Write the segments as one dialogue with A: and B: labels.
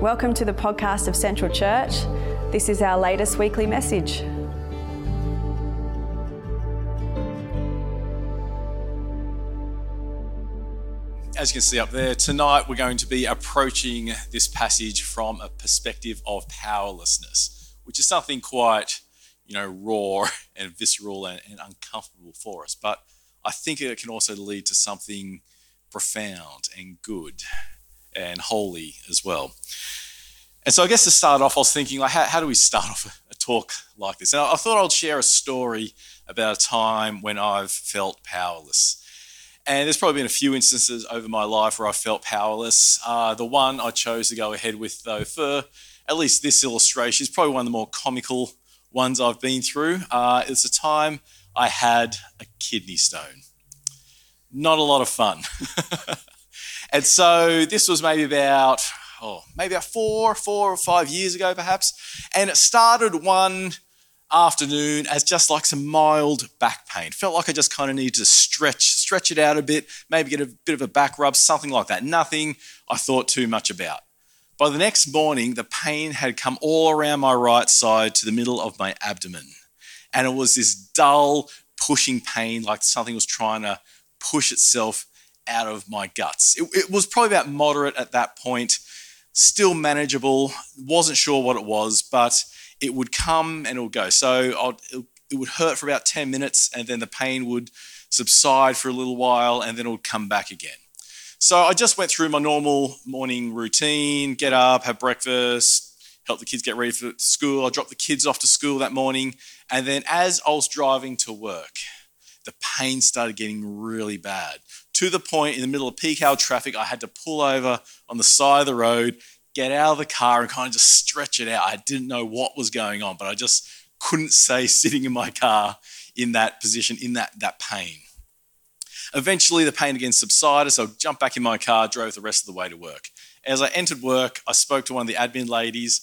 A: Welcome to the podcast of Central Church. This is our latest weekly message.
B: As you can see up there, tonight we're going to be approaching this passage from a perspective of powerlessness, which is something quite, you know, raw and visceral and, and uncomfortable for us. But I think it can also lead to something profound and good and holy as well. And so I guess to start off, I was thinking, like, how, how do we start off a, talk like this? And I, I thought I'd share a story about a time when I've felt powerless. And there's probably been a few instances over my life where I felt powerless. Uh, the one I chose to go ahead with, though, for at least this illustration, is probably one of the more comical ones I've been through. Uh, it's a time I had a kidney stone. Not a lot of fun. and so this was maybe about, oh, maybe about four, four or five years ago, perhaps. And it started one afternoon as just like some mild back pain. Felt like I just kind of needed to stretch, stretch it out a bit, maybe get a bit of a back rub, something like that. Nothing I thought too much about. By the next morning, the pain had come all around my right side to the middle of my abdomen. And it was this dull, pushing pain, like something was trying to push itself out of my guts. It, it was probably about moderate at that point, still manageable. Wasn't sure what it was, but it would come and it would go. So it, it would hurt for about 10 minutes, and then the pain would subside for a little while, and then it would come back again. So I just went through my normal morning routine get up, have breakfast, help the kids get ready for school. I dropped the kids off to school that morning. And then as I was driving to work, the pain started getting really bad to the point in the middle of peak hour traffic, I had to pull over on the side of the road, get out of the car, and kind of just stretch it out. I didn't know what was going on, but I just couldn't stay sitting in my car in that position, in that, that pain. Eventually, the pain again subsided, so I jumped back in my car, drove the rest of the way to work. As I entered work, I spoke to one of the admin ladies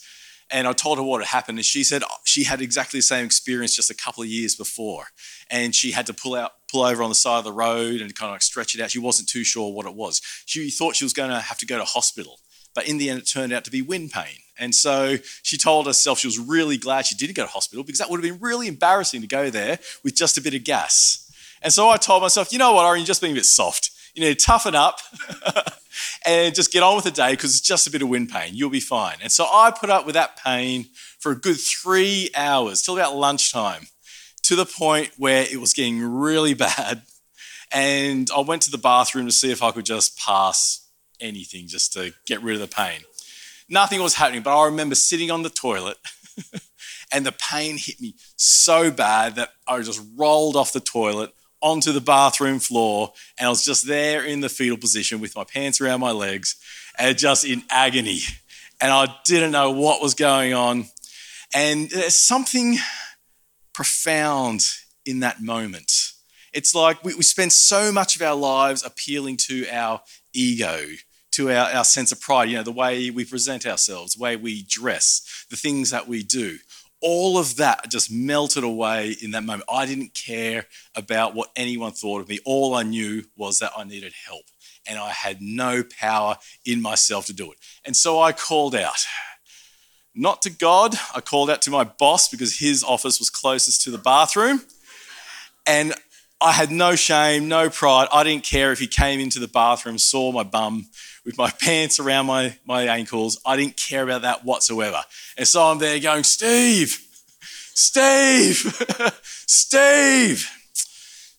B: and I told her what had happened. And she said she had exactly the same experience just a couple of years before. And she had to pull out, pull over on the side of the road and kind of like stretch it out. She wasn't too sure what it was. She thought she was going to have to go to hospital. But in the end, it turned out to be wind pain. And so she told herself she was really glad she didn't go to hospital because that would have been really embarrassing to go there with just a bit of gas. And so I told myself, you know what, Oran, you're just being a bit soft. You need to toughen up and just get on with the day because it's just a bit of wind pain. You'll be fine. And so I put up with that pain for a good three hours till about lunchtime to the point where it was getting really bad. And I went to the bathroom to see if I could just pass anything just to get rid of the pain. Nothing was happening, but I remember sitting on the toilet and the pain hit me so bad that I just rolled off the toilet onto the bathroom floor and I was just there in the fetal position with my pants around my legs and just in agony. And I didn't know what was going on. And there's something profound in that moment. It's like we, we spend so much of our lives appealing to our ego, to our, our sense of pride, you know, the way we present ourselves, the way we dress, the things that we do all of that just melted away in that moment. I didn't care about what anyone thought of me. All I knew was that I needed help and I had no power in myself to do it. And so I called out. Not to God, I called out to my boss because his office was closest to the bathroom. And I had no shame, no pride. I didn't care if he came into the bathroom, saw my bum with my pants around my, my ankles. I didn't care about that whatsoever. And so I'm there going, Steve, Steve, Steve.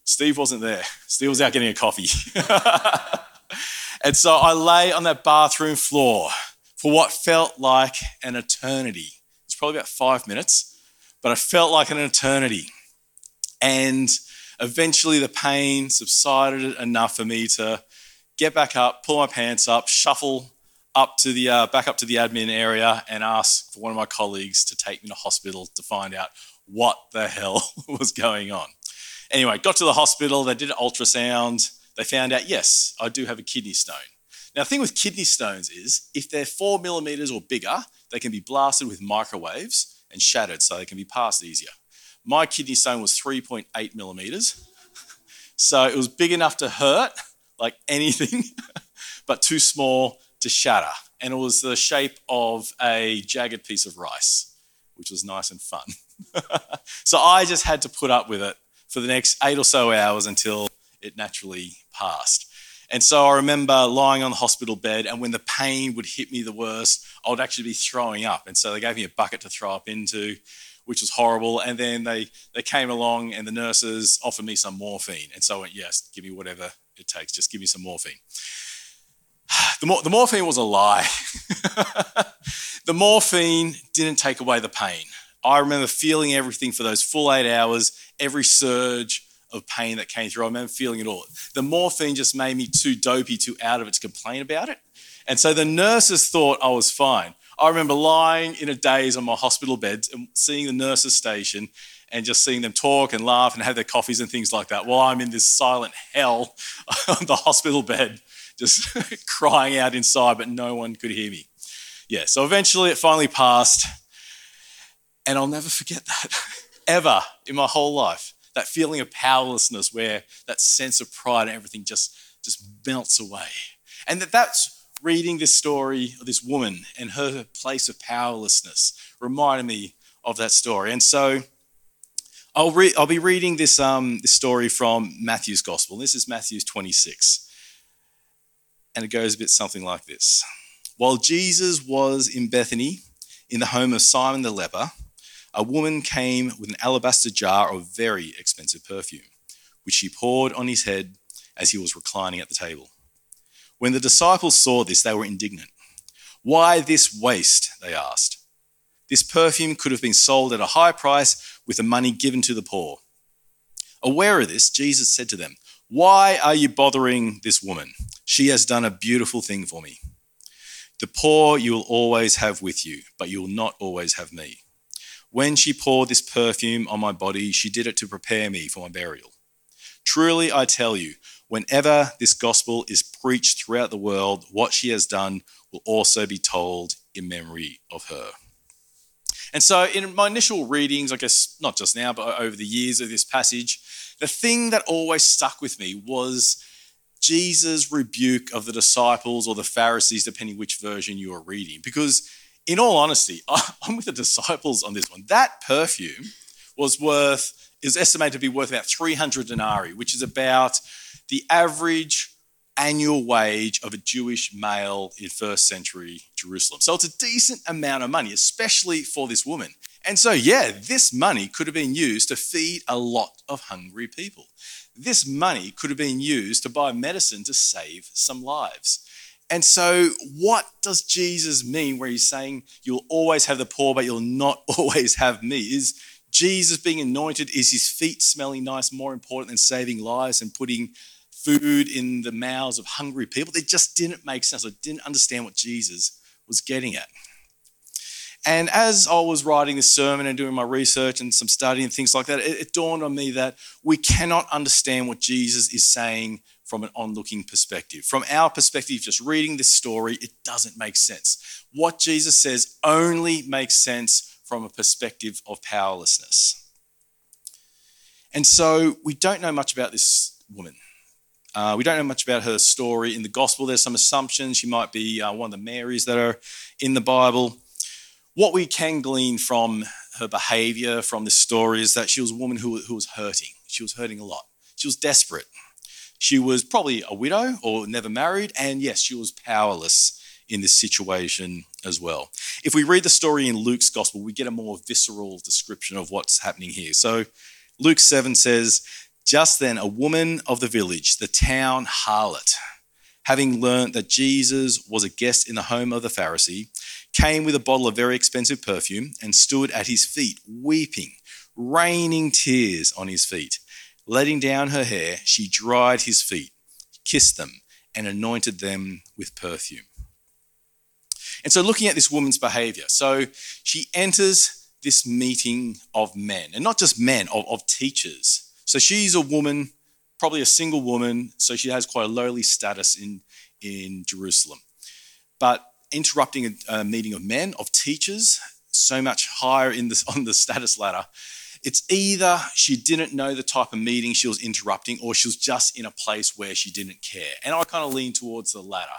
B: Steve wasn't there. Steve was out getting a coffee. and so I lay on that bathroom floor for what felt like an eternity. It was probably about five minutes, but it felt like an eternity. And eventually the pain subsided enough for me to get back up, pull my pants up, shuffle up to the uh, back up to the admin area, and ask for one of my colleagues to take me to hospital to find out what the hell was going on. Anyway, got to the hospital. They did an ultrasound. They found out yes, I do have a kidney stone. Now, the thing with kidney stones is if they're four millimeters or bigger, they can be blasted with microwaves and shattered, so they can be passed easier. My kidney stone was 3.8 millimeters, so it was big enough to hurt, like anything, but too small to shatter. and it was the shape of a jagged piece of rice, which was nice and fun. so I just had to put up with it for the next eight or so hours until it naturally passed. And so I remember lying on the hospital bed, and when the pain would hit me the worst, I would actually be throwing up. And so they gave me a bucket to throw up into, which was horrible. And then they, they came along, and the nurses offered me some morphine. And so I went, Yes, give me whatever it takes, just give me some morphine. The, mor- the morphine was a lie. the morphine didn't take away the pain. I remember feeling everything for those full eight hours, every surge of pain that came through. I remember feeling it all. The morphine just made me too dopey, too out of it to complain about it. And so the nurses thought I was fine. I remember lying in a daze on my hospital bed and seeing the nurses station and just seeing them talk and laugh and have their coffees and things like that while I'm in this silent hell on the hospital bed, just crying out inside, but no one could hear me. Yeah, so eventually it finally passed. And I'll never forget that ever in my whole life that feeling of powerlessness where that sense of pride and everything just, just melts away. And that that's reading this story of this woman and her place of powerlessness reminded me of that story. And so I'll, re- I'll be reading this, um, this story from Matthew's Gospel. This is Matthew's 26. And it goes a bit something like this While Jesus was in Bethany, in the home of Simon the leper, a woman came with an alabaster jar of very expensive perfume, which she poured on his head as he was reclining at the table. When the disciples saw this, they were indignant. Why this waste? They asked. This perfume could have been sold at a high price with the money given to the poor. Aware of this, Jesus said to them, Why are you bothering this woman? She has done a beautiful thing for me. The poor you will always have with you, but you will not always have me. When she poured this perfume on my body, she did it to prepare me for my burial. Truly, I tell you, whenever this gospel is preached throughout the world, what she has done will also be told in memory of her. And so, in my initial readings, I guess not just now, but over the years of this passage, the thing that always stuck with me was Jesus' rebuke of the disciples or the Pharisees, depending which version you are reading. Because in all honesty, I'm with the disciples on this one. That perfume was worth, is estimated to be worth about 300 denarii, which is about the average annual wage of a Jewish male in first century Jerusalem. So it's a decent amount of money, especially for this woman. And so, yeah, this money could have been used to feed a lot of hungry people. This money could have been used to buy medicine to save some lives. And so, what does Jesus mean where he's saying, You'll always have the poor, but you'll not always have me? Is Jesus being anointed, is his feet smelling nice more important than saving lives and putting food in the mouths of hungry people? It just didn't make sense. I didn't understand what Jesus was getting at. And as I was writing this sermon and doing my research and some study and things like that, it, it dawned on me that we cannot understand what Jesus is saying from an onlooking perspective. From our perspective, just reading this story, it doesn't make sense. What Jesus says only makes sense from a perspective of powerlessness. And so we don't know much about this woman. Uh, we don't know much about her story in the gospel. There's some assumptions. She might be uh, one of the Marys that are in the Bible. What we can glean from her behavior, from this story, is that she was a woman who, who was hurting. She was hurting a lot. She was desperate. She was probably a widow or never married, and yes, she was powerless in this situation as well. If we read the story in Luke's gospel, we get a more visceral description of what's happening here. So Luke 7 says, Just then a woman of the village, the town harlot, having learnt that Jesus was a guest in the home of the Pharisee, came with a bottle of very expensive perfume and stood at his feet, weeping, raining tears on his feet. Letting down her hair, she dried his feet, kissed them, and anointed them with perfume. And so, looking at this woman's behavior, so she enters this meeting of men, and not just men, of, of teachers. So, she's a woman, probably a single woman, so she has quite a lowly status in, in Jerusalem. But interrupting a, a meeting of men, of teachers, so much higher in this, on the status ladder, it's either she didn't know the type of meeting she was interrupting or she was just in a place where she didn't care. And I kind of lean towards the latter.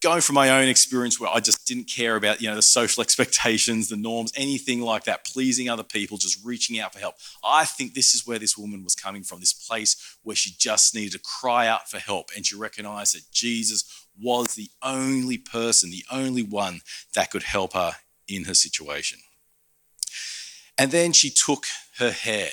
B: going from my own experience where I just didn't care about, you know, the social expectations, the norms, anything like that, pleasing other people, just reaching out for help. I think this is where this woman was coming from, this place where she just needed to cry out for help and she recognized that Jesus was the only person, the only one that could help her in her situation. And then she took her hair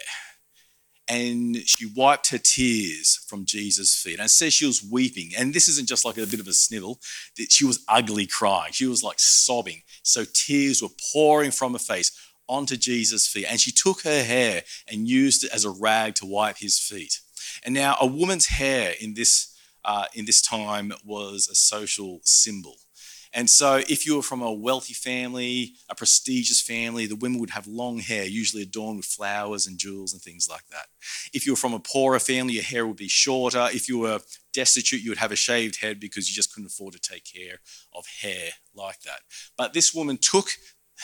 B: and she wiped her tears from Jesus' feet. And says she was weeping. And this isn't just like a bit of a snivel, that she was ugly crying. She was like sobbing. So tears were pouring from her face onto Jesus' feet. And she took her hair and used it as a rag to wipe his feet. And now, a woman's hair in this, uh, in this time was a social symbol. And so, if you were from a wealthy family, a prestigious family, the women would have long hair, usually adorned with flowers and jewels and things like that. If you were from a poorer family, your hair would be shorter. If you were destitute, you would have a shaved head because you just couldn't afford to take care of hair like that. But this woman took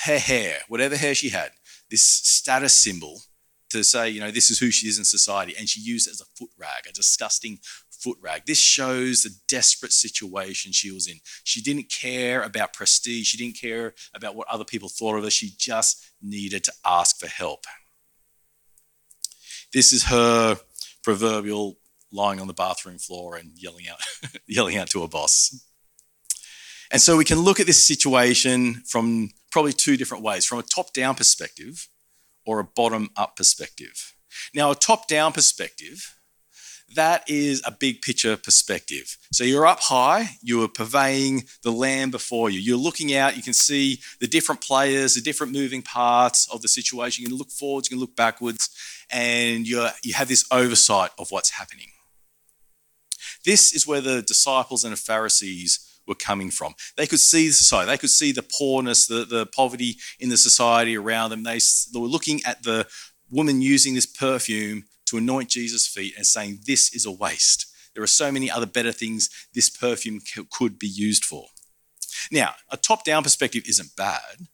B: her hair, whatever hair she had, this status symbol, to say, you know, this is who she is in society, and she used it as a foot rag, a disgusting foot rag. This shows the desperate situation she was in. She didn't care about prestige, she didn't care about what other people thought of her. She just needed to ask for help. This is her proverbial lying on the bathroom floor and yelling out, yelling out to a boss. And so we can look at this situation from probably two different ways from a top down perspective or a bottom up perspective. Now, a top down perspective that is a big picture perspective. So you're up high, you are purveying the land before you. You're looking out, you can see the different players, the different moving parts of the situation. You can look forwards, you can look backwards, and you you have this oversight of what's happening. This is where the disciples and the Pharisees were coming from. They could see the society, they could see the poorness, the, the poverty in the society around them. They, they were looking at the woman using this perfume to anoint Jesus' feet and saying, This is a waste. There are so many other better things this perfume could be used for. Now, a top down perspective isn't bad.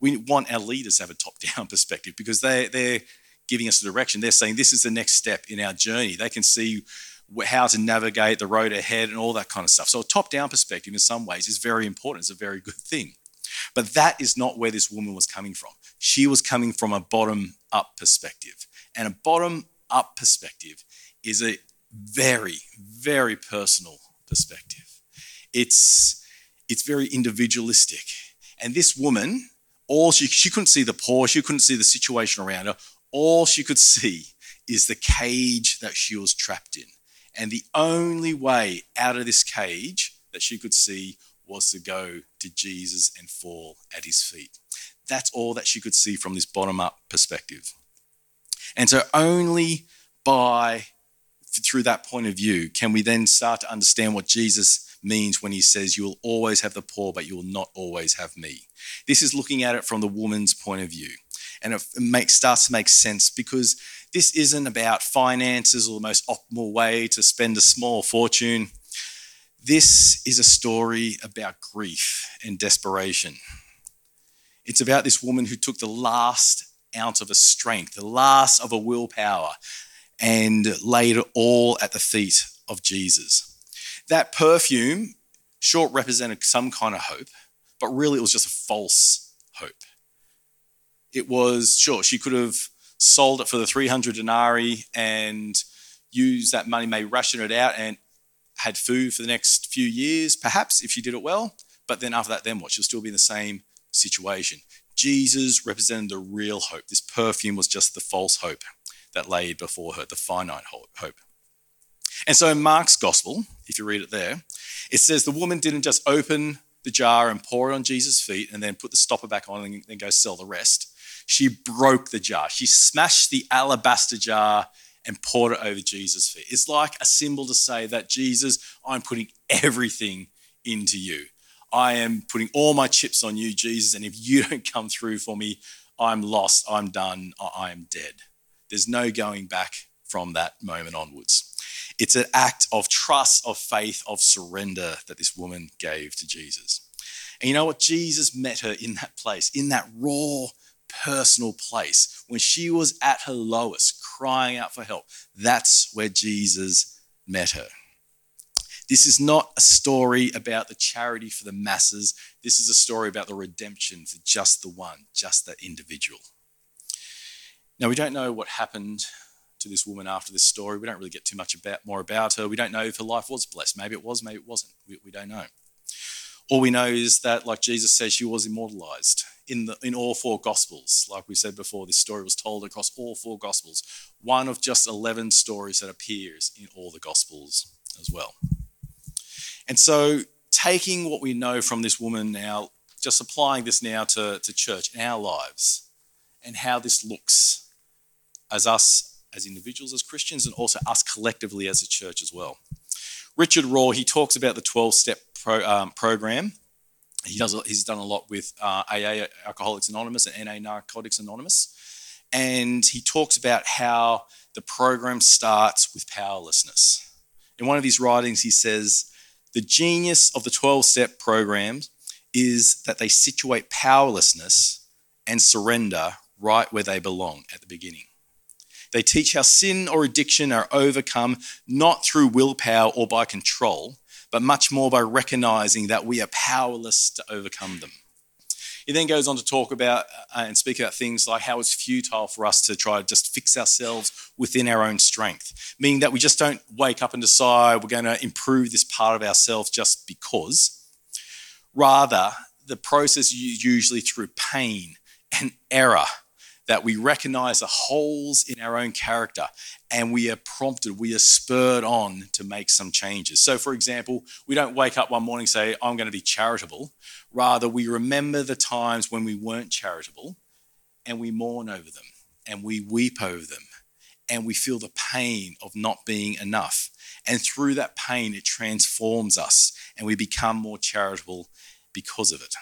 B: We want our leaders to have a top down perspective because they, they're giving us a direction. They're saying this is the next step in our journey. They can see how to navigate the road ahead and all that kind of stuff. So, a top down perspective in some ways is very important. It's a very good thing. But that is not where this woman was coming from. She was coming from a bottom up perspective. And a bottom up perspective is a very, very personal perspective. It's, it's very individualistic. And this woman, all she, she couldn't see the poor, she couldn't see the situation around her. All she could see is the cage that she was trapped in. And the only way out of this cage that she could see was to go to Jesus and fall at his feet. That's all that she could see from this bottom up perspective. And so only by through that point of view can we then start to understand what Jesus means when he says you will always have the poor but you will not always have me. This is looking at it from the woman's point of view. And it makes, starts to make sense because this isn't about finances or the most optimal way to spend a small fortune. This is a story about grief and desperation. It's about this woman who took the last ounce of a strength, the last of a willpower, and laid it all at the feet of Jesus. That perfume, sure, represented some kind of hope, but really it was just a false hope. It was, sure, she could have sold it for the 300 denarii and used that money, maybe ration it out and had food for the next few years, perhaps, if she did it well. But then after that, then what? She'll still be in the same situation. Jesus represented the real hope. This perfume was just the false hope that laid before her, the finite hope. And so in Mark's gospel, if you read it there, it says the woman didn't just open the jar and pour it on Jesus' feet and then put the stopper back on and then go sell the rest. She broke the jar. She smashed the alabaster jar and poured it over Jesus' feet. It's like a symbol to say that Jesus, I'm putting everything into you. I am putting all my chips on you, Jesus, and if you don't come through for me, I'm lost, I'm done, I am dead. There's no going back from that moment onwards. It's an act of trust, of faith, of surrender that this woman gave to Jesus. And you know what? Jesus met her in that place, in that raw, personal place, when she was at her lowest, crying out for help. That's where Jesus met her. This is not a story about the charity for the masses. This is a story about the redemption for just the one, just that individual. Now, we don't know what happened to this woman after this story. We don't really get too much about, more about her. We don't know if her life was blessed. Maybe it was, maybe it wasn't. We, we don't know. All we know is that, like Jesus says, she was immortalized in, the, in all four Gospels. Like we said before, this story was told across all four Gospels. One of just 11 stories that appears in all the Gospels as well. And so, taking what we know from this woman now, just applying this now to, to church in our lives and how this looks as us as individuals, as Christians, and also us collectively as a church as well. Richard Rohr, he talks about the 12 step pro, um, program. He does, he's done a lot with uh, AA, Alcoholics Anonymous, and NA, Narcotics Anonymous. And he talks about how the program starts with powerlessness. In one of his writings, he says, The genius of the 12 step programs is that they situate powerlessness and surrender right where they belong at the beginning. They teach how sin or addiction are overcome not through willpower or by control, but much more by recognizing that we are powerless to overcome them. He then goes on to talk about uh, and speak about things like how it's futile for us to try to just fix ourselves within our own strength, meaning that we just don't wake up and decide we're going to improve this part of ourselves just because. Rather, the process is usually through pain and error that we recognize the holes in our own character and we are prompted, we are spurred on to make some changes. So, for example, we don't wake up one morning and say, I'm going to be charitable. Rather, we remember the times when we weren't charitable and we mourn over them and we weep over them and we feel the pain of not being enough. And through that pain, it transforms us and we become more charitable because of it.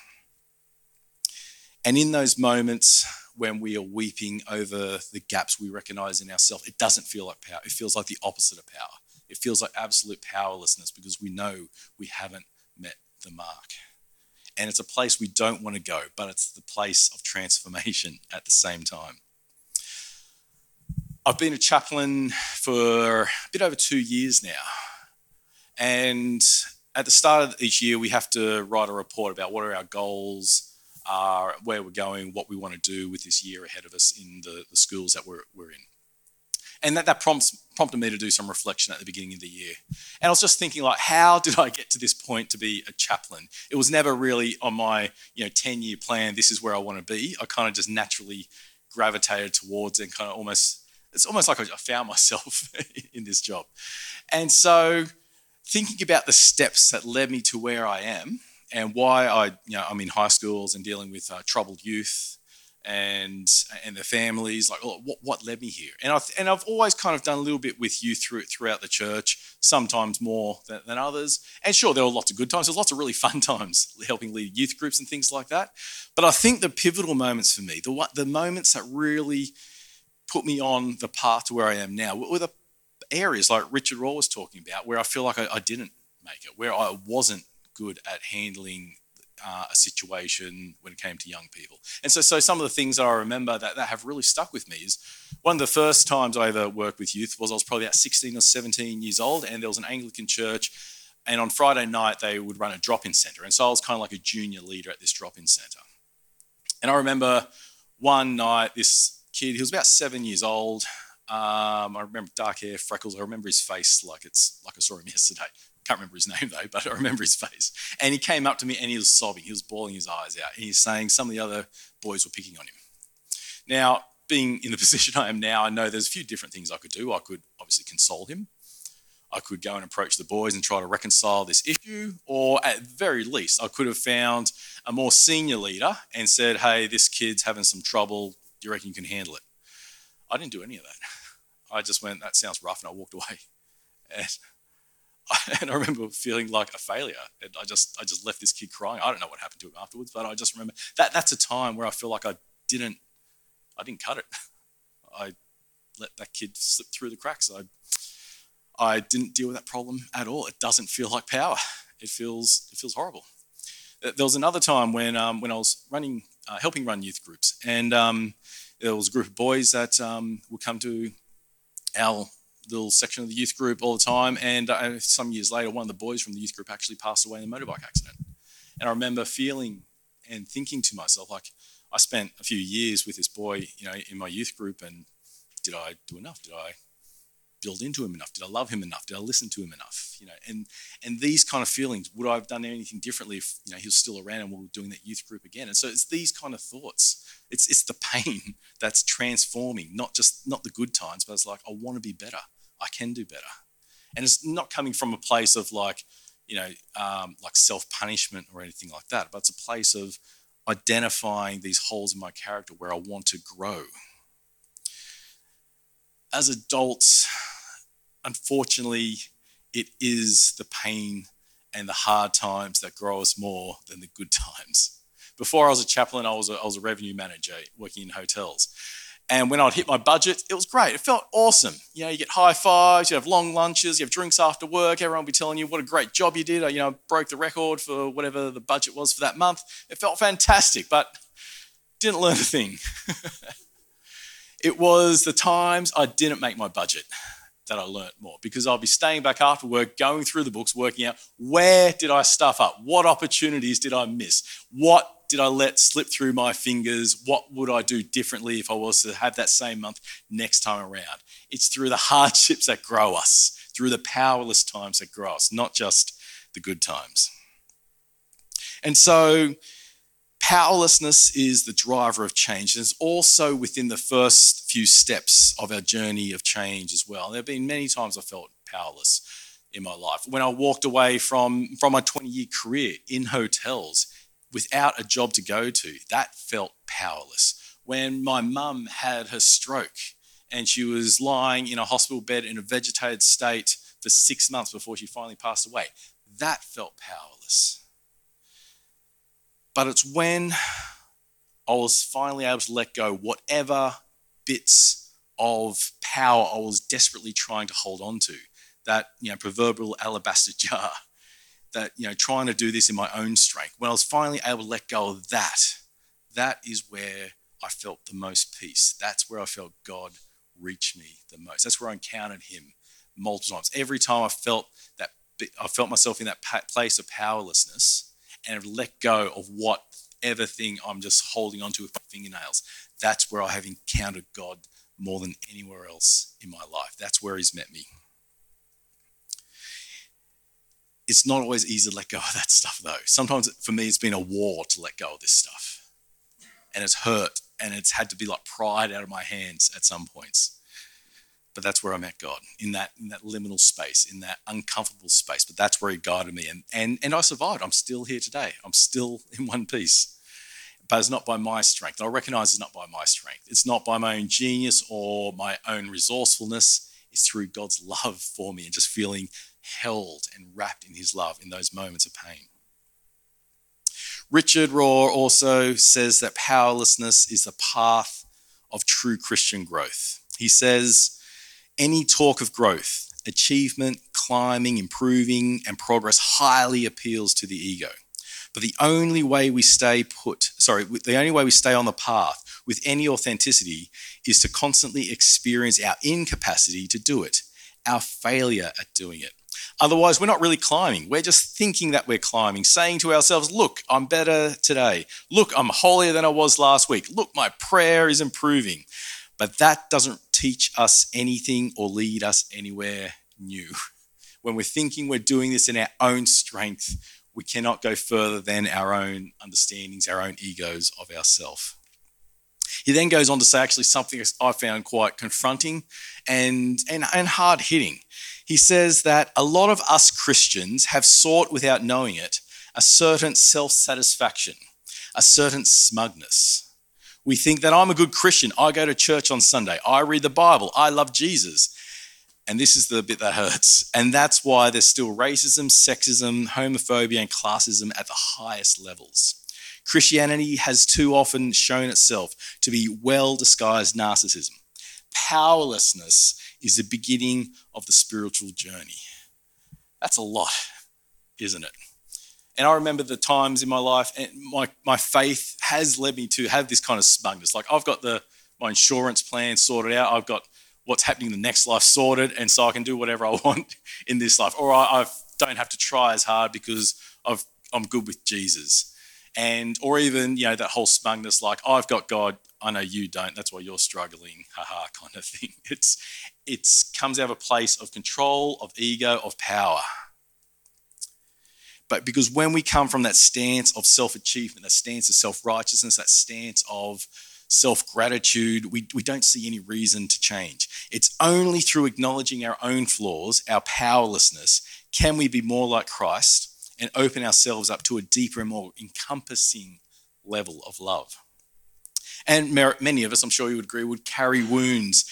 B: And in those moments, when we are weeping over the gaps we recognize in ourselves, it doesn't feel like power. It feels like the opposite of power. It feels like absolute powerlessness because we know we haven't met the mark. And it's a place we don't want to go, but it's the place of transformation at the same time. I've been a chaplain for a bit over two years now. And at the start of each year, we have to write a report about what are our goals, are where we're going, what we want to do with this year ahead of us in the, the schools that we're, we're in. And that, that prompts, prompted me to do some reflection at the beginning of the year. And I was just thinking, like, how did I get to this point to be a chaplain? It was never really on my, you know, 10 year plan, this is where I want to be. I kind of just naturally gravitated towards and kind of almost, it's almost like I found myself in this job. And so thinking about the steps that led me to where I am, and why I, you know, I'm in high schools and dealing with uh, troubled youth and and their families. Like, oh, what what led me here? And I and I've always kind of done a little bit with youth through throughout the church. Sometimes more than, than others. And sure, there were lots of good times. There's lots of really fun times helping lead youth groups and things like that. But I think the pivotal moments for me, the the moments that really put me on the path to where I am now, were the areas like Richard Rohr was talking about, where I feel like I, I didn't make it, where I wasn't good at handling uh, a situation when it came to young people. And so, so some of the things I remember that, that have really stuck with me is one of the first times I ever worked with youth was I was probably about 16 or 17 years old, and there was an Anglican church. And on Friday night, they would run a drop in centre. And so I was kind of like a junior leader at this drop in centre. And I remember one night, this kid, he was about seven years old. Um, I remember dark hair, freckles. I remember his face like it's like I saw him yesterday. Can't remember his name though, but I remember his face. And he came up to me and he was sobbing. He was bawling his eyes out. And he's saying some of the other boys were picking on him. Now, being in the position I am now, I know there's a few different things I could do. I could obviously console him. I could go and approach the boys and try to reconcile this issue, or at very least, I could have found a more senior leader and said, Hey, this kid's having some trouble. Do you reckon you can handle it? I didn't do any of that. I just went, That sounds rough, and I walked away. And and I remember feeling like a failure. And I just I just left this kid crying. I don't know what happened to him afterwards, but I just remember that that's a time where I feel like I didn't I didn't cut it. I let that kid slip through the cracks. I I didn't deal with that problem at all. It doesn't feel like power. It feels it feels horrible. There was another time when um, when I was running uh, helping run youth groups, and um, there was a group of boys that um, would come to our little section of the youth group all the time. And uh, some years later, one of the boys from the youth group actually passed away in a motorbike accident. And I remember feeling and thinking to myself, like, I spent a few years with this boy, you know, in my youth group, and did I do enough? Did I build into him enough? Did I love him enough? Did I listen to him enough? You know, and and these kind of feelings, would I have done anything differently if you know he was still around and we were doing that youth group again? And so it's these kind of thoughts. It's it's the pain that's transforming, not just not the good times, but it's like I want to be better. I can do better, and it's not coming from a place of like you know um, like self punishment or anything like that, but it's a place of identifying these holes in my character where I want to grow. As adults, unfortunately, it is the pain and the hard times that grow us more than the good times. Before I was a chaplain, I was a, I was a revenue manager working in hotels. And when I'd hit my budget, it was great. It felt awesome. You know, you get high fives, you have long lunches, you have drinks after work. Everyone will be telling you what a great job you did. You know, broke the record for whatever the budget was for that month. It felt fantastic, but didn't learn a thing. it was the times I didn't make my budget that I learnt more because I'll be staying back after work, going through the books, working out where did I stuff up? What opportunities did I miss? What did I let slip through my fingers? What would I do differently if I was to have that same month next time around? It's through the hardships that grow us, through the powerless times that grow us, not just the good times. And so, powerlessness is the driver of change. And it's also within the first few steps of our journey of change as well. There have been many times I felt powerless in my life. When I walked away from, from my 20 year career in hotels, without a job to go to, that felt powerless. When my mum had her stroke and she was lying in a hospital bed in a vegetated state for six months before she finally passed away, that felt powerless. But it's when I was finally able to let go whatever bits of power I was desperately trying to hold on to, that you know proverbial alabaster jar that, you know, trying to do this in my own strength, when I was finally able to let go of that, that is where I felt the most peace. That's where I felt God reach me the most. That's where I encountered Him multiple times. Every time I felt that, I felt myself in that place of powerlessness and let go of whatever thing I'm just holding onto with my fingernails. That's where I have encountered God more than anywhere else in my life. That's where He's met me it's not always easy to let go of that stuff, though. Sometimes for me, it's been a war to let go of this stuff. And it's hurt, and it's had to be like pried out of my hands at some points. But that's where I met God, in that, in that liminal space, in that uncomfortable space. But that's where He guided me. And, and, and I survived. I'm still here today. I'm still in one piece. But it's not by my strength. I recognize it's not by my strength. It's not by my own genius or my own resourcefulness. It's through God's love for me and just feeling held and wrapped in his love in those moments of pain. Richard Rohr also says that powerlessness is the path of true Christian growth. He says, any talk of growth, achievement, climbing, improving, and progress highly appeals to the ego. But the only way we stay put, sorry, the only way we stay on the path with any authenticity is to constantly experience our incapacity to do it, our failure at doing it, Otherwise, we're not really climbing. We're just thinking that we're climbing, saying to ourselves, Look, I'm better today. Look, I'm holier than I was last week. Look, my prayer is improving. But that doesn't teach us anything or lead us anywhere new. When we're thinking we're doing this in our own strength, we cannot go further than our own understandings, our own egos of ourself. He then goes on to say actually something I found quite confronting and, and, and hard hitting he says that a lot of us Christians have sought without knowing it a certain self satisfaction, a certain smugness. We think that I'm a good Christian. I go to church on Sunday. I read the Bible. I love Jesus. And this is the bit that hurts. And that's why there's still racism, sexism, homophobia, and classism at the highest levels. Christianity has too often shown itself to be well disguised narcissism. Powerlessness is the beginning of the spiritual journey. That's a lot, isn't it? And I remember the times in my life, and my, my faith has led me to have this kind of smugness. Like I've got the my insurance plan sorted out. I've got what's happening in the next life sorted, and so I can do whatever I want in this life, or I, I don't have to try as hard because I've, I'm good with Jesus, and or even you know that whole smugness like I've got God, I know you don't, that's why you're struggling, haha, kind of thing. It's it's comes out of a place of control, of ego, of power. But because when we come from that stance of self achievement, that stance of self righteousness, that stance of self gratitude, we, we don't see any reason to change. It's only through acknowledging our own flaws, our powerlessness, can we be more like Christ and open ourselves up to a deeper and more encompassing level of love. And many of us, I'm sure you would agree, would carry wounds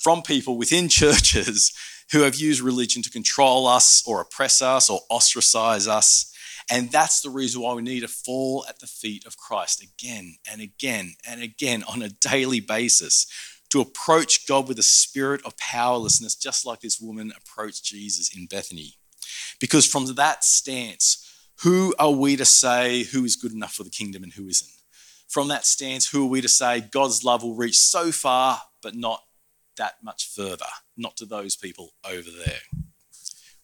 B: from people within churches who have used religion to control us or oppress us or ostracize us. And that's the reason why we need to fall at the feet of Christ again and again and again on a daily basis to approach God with a spirit of powerlessness, just like this woman approached Jesus in Bethany. Because from that stance, who are we to say who is good enough for the kingdom and who isn't? From that stance, who are we to say God's love will reach so far, but not that much further, not to those people over there.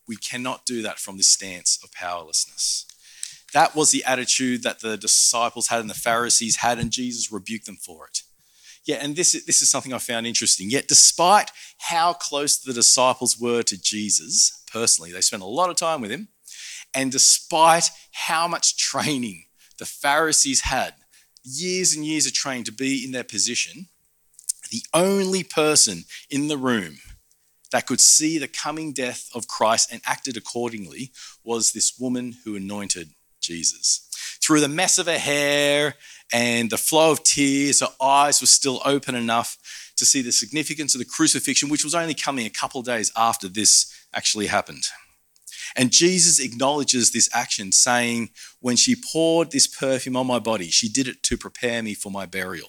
B: We cannot do that from this stance of powerlessness. That was the attitude that the disciples had and the Pharisees had, and Jesus rebuked them for it. Yeah, and this, this is something I found interesting. Yet, despite how close the disciples were to Jesus personally, they spent a lot of time with him, and despite how much training the Pharisees had, years and years of training to be in their position, the only person in the room that could see the coming death of Christ and acted accordingly was this woman who anointed Jesus. Through the mess of her hair and the flow of tears, her eyes were still open enough to see the significance of the crucifixion, which was only coming a couple of days after this actually happened. And Jesus acknowledges this action, saying, When she poured this perfume on my body, she did it to prepare me for my burial.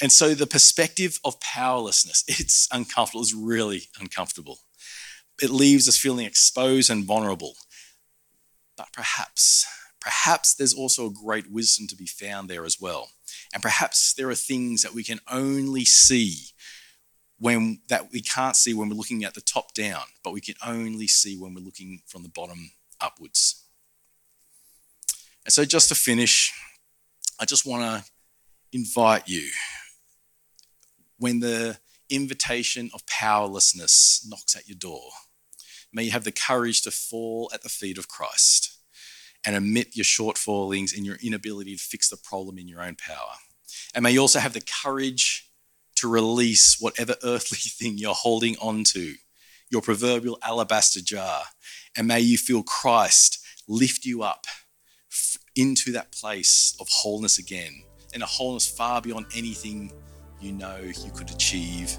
B: And so the perspective of powerlessness, it's uncomfortable, it's really uncomfortable. It leaves us feeling exposed and vulnerable. But perhaps, perhaps there's also a great wisdom to be found there as well. And perhaps there are things that we can only see when that we can't see when we're looking at the top down, but we can only see when we're looking from the bottom upwards. And so just to finish, I just want to invite you when the invitation of powerlessness knocks at your door. May you have the courage to fall at the feet of Christ and admit your shortfallings and your inability to fix the problem in your own power. And may you also have the courage to release whatever earthly thing you're holding onto, your proverbial alabaster jar. And may you feel Christ lift you up into that place of wholeness again, and a wholeness far beyond anything you know you could achieve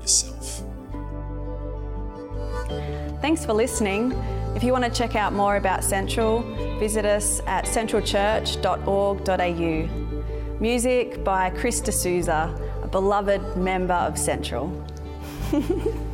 B: yourself.
A: Thanks for listening. If you want to check out more about Central, visit us at centralchurch.org.au. Music by Chris D'Souza, beloved member of Central.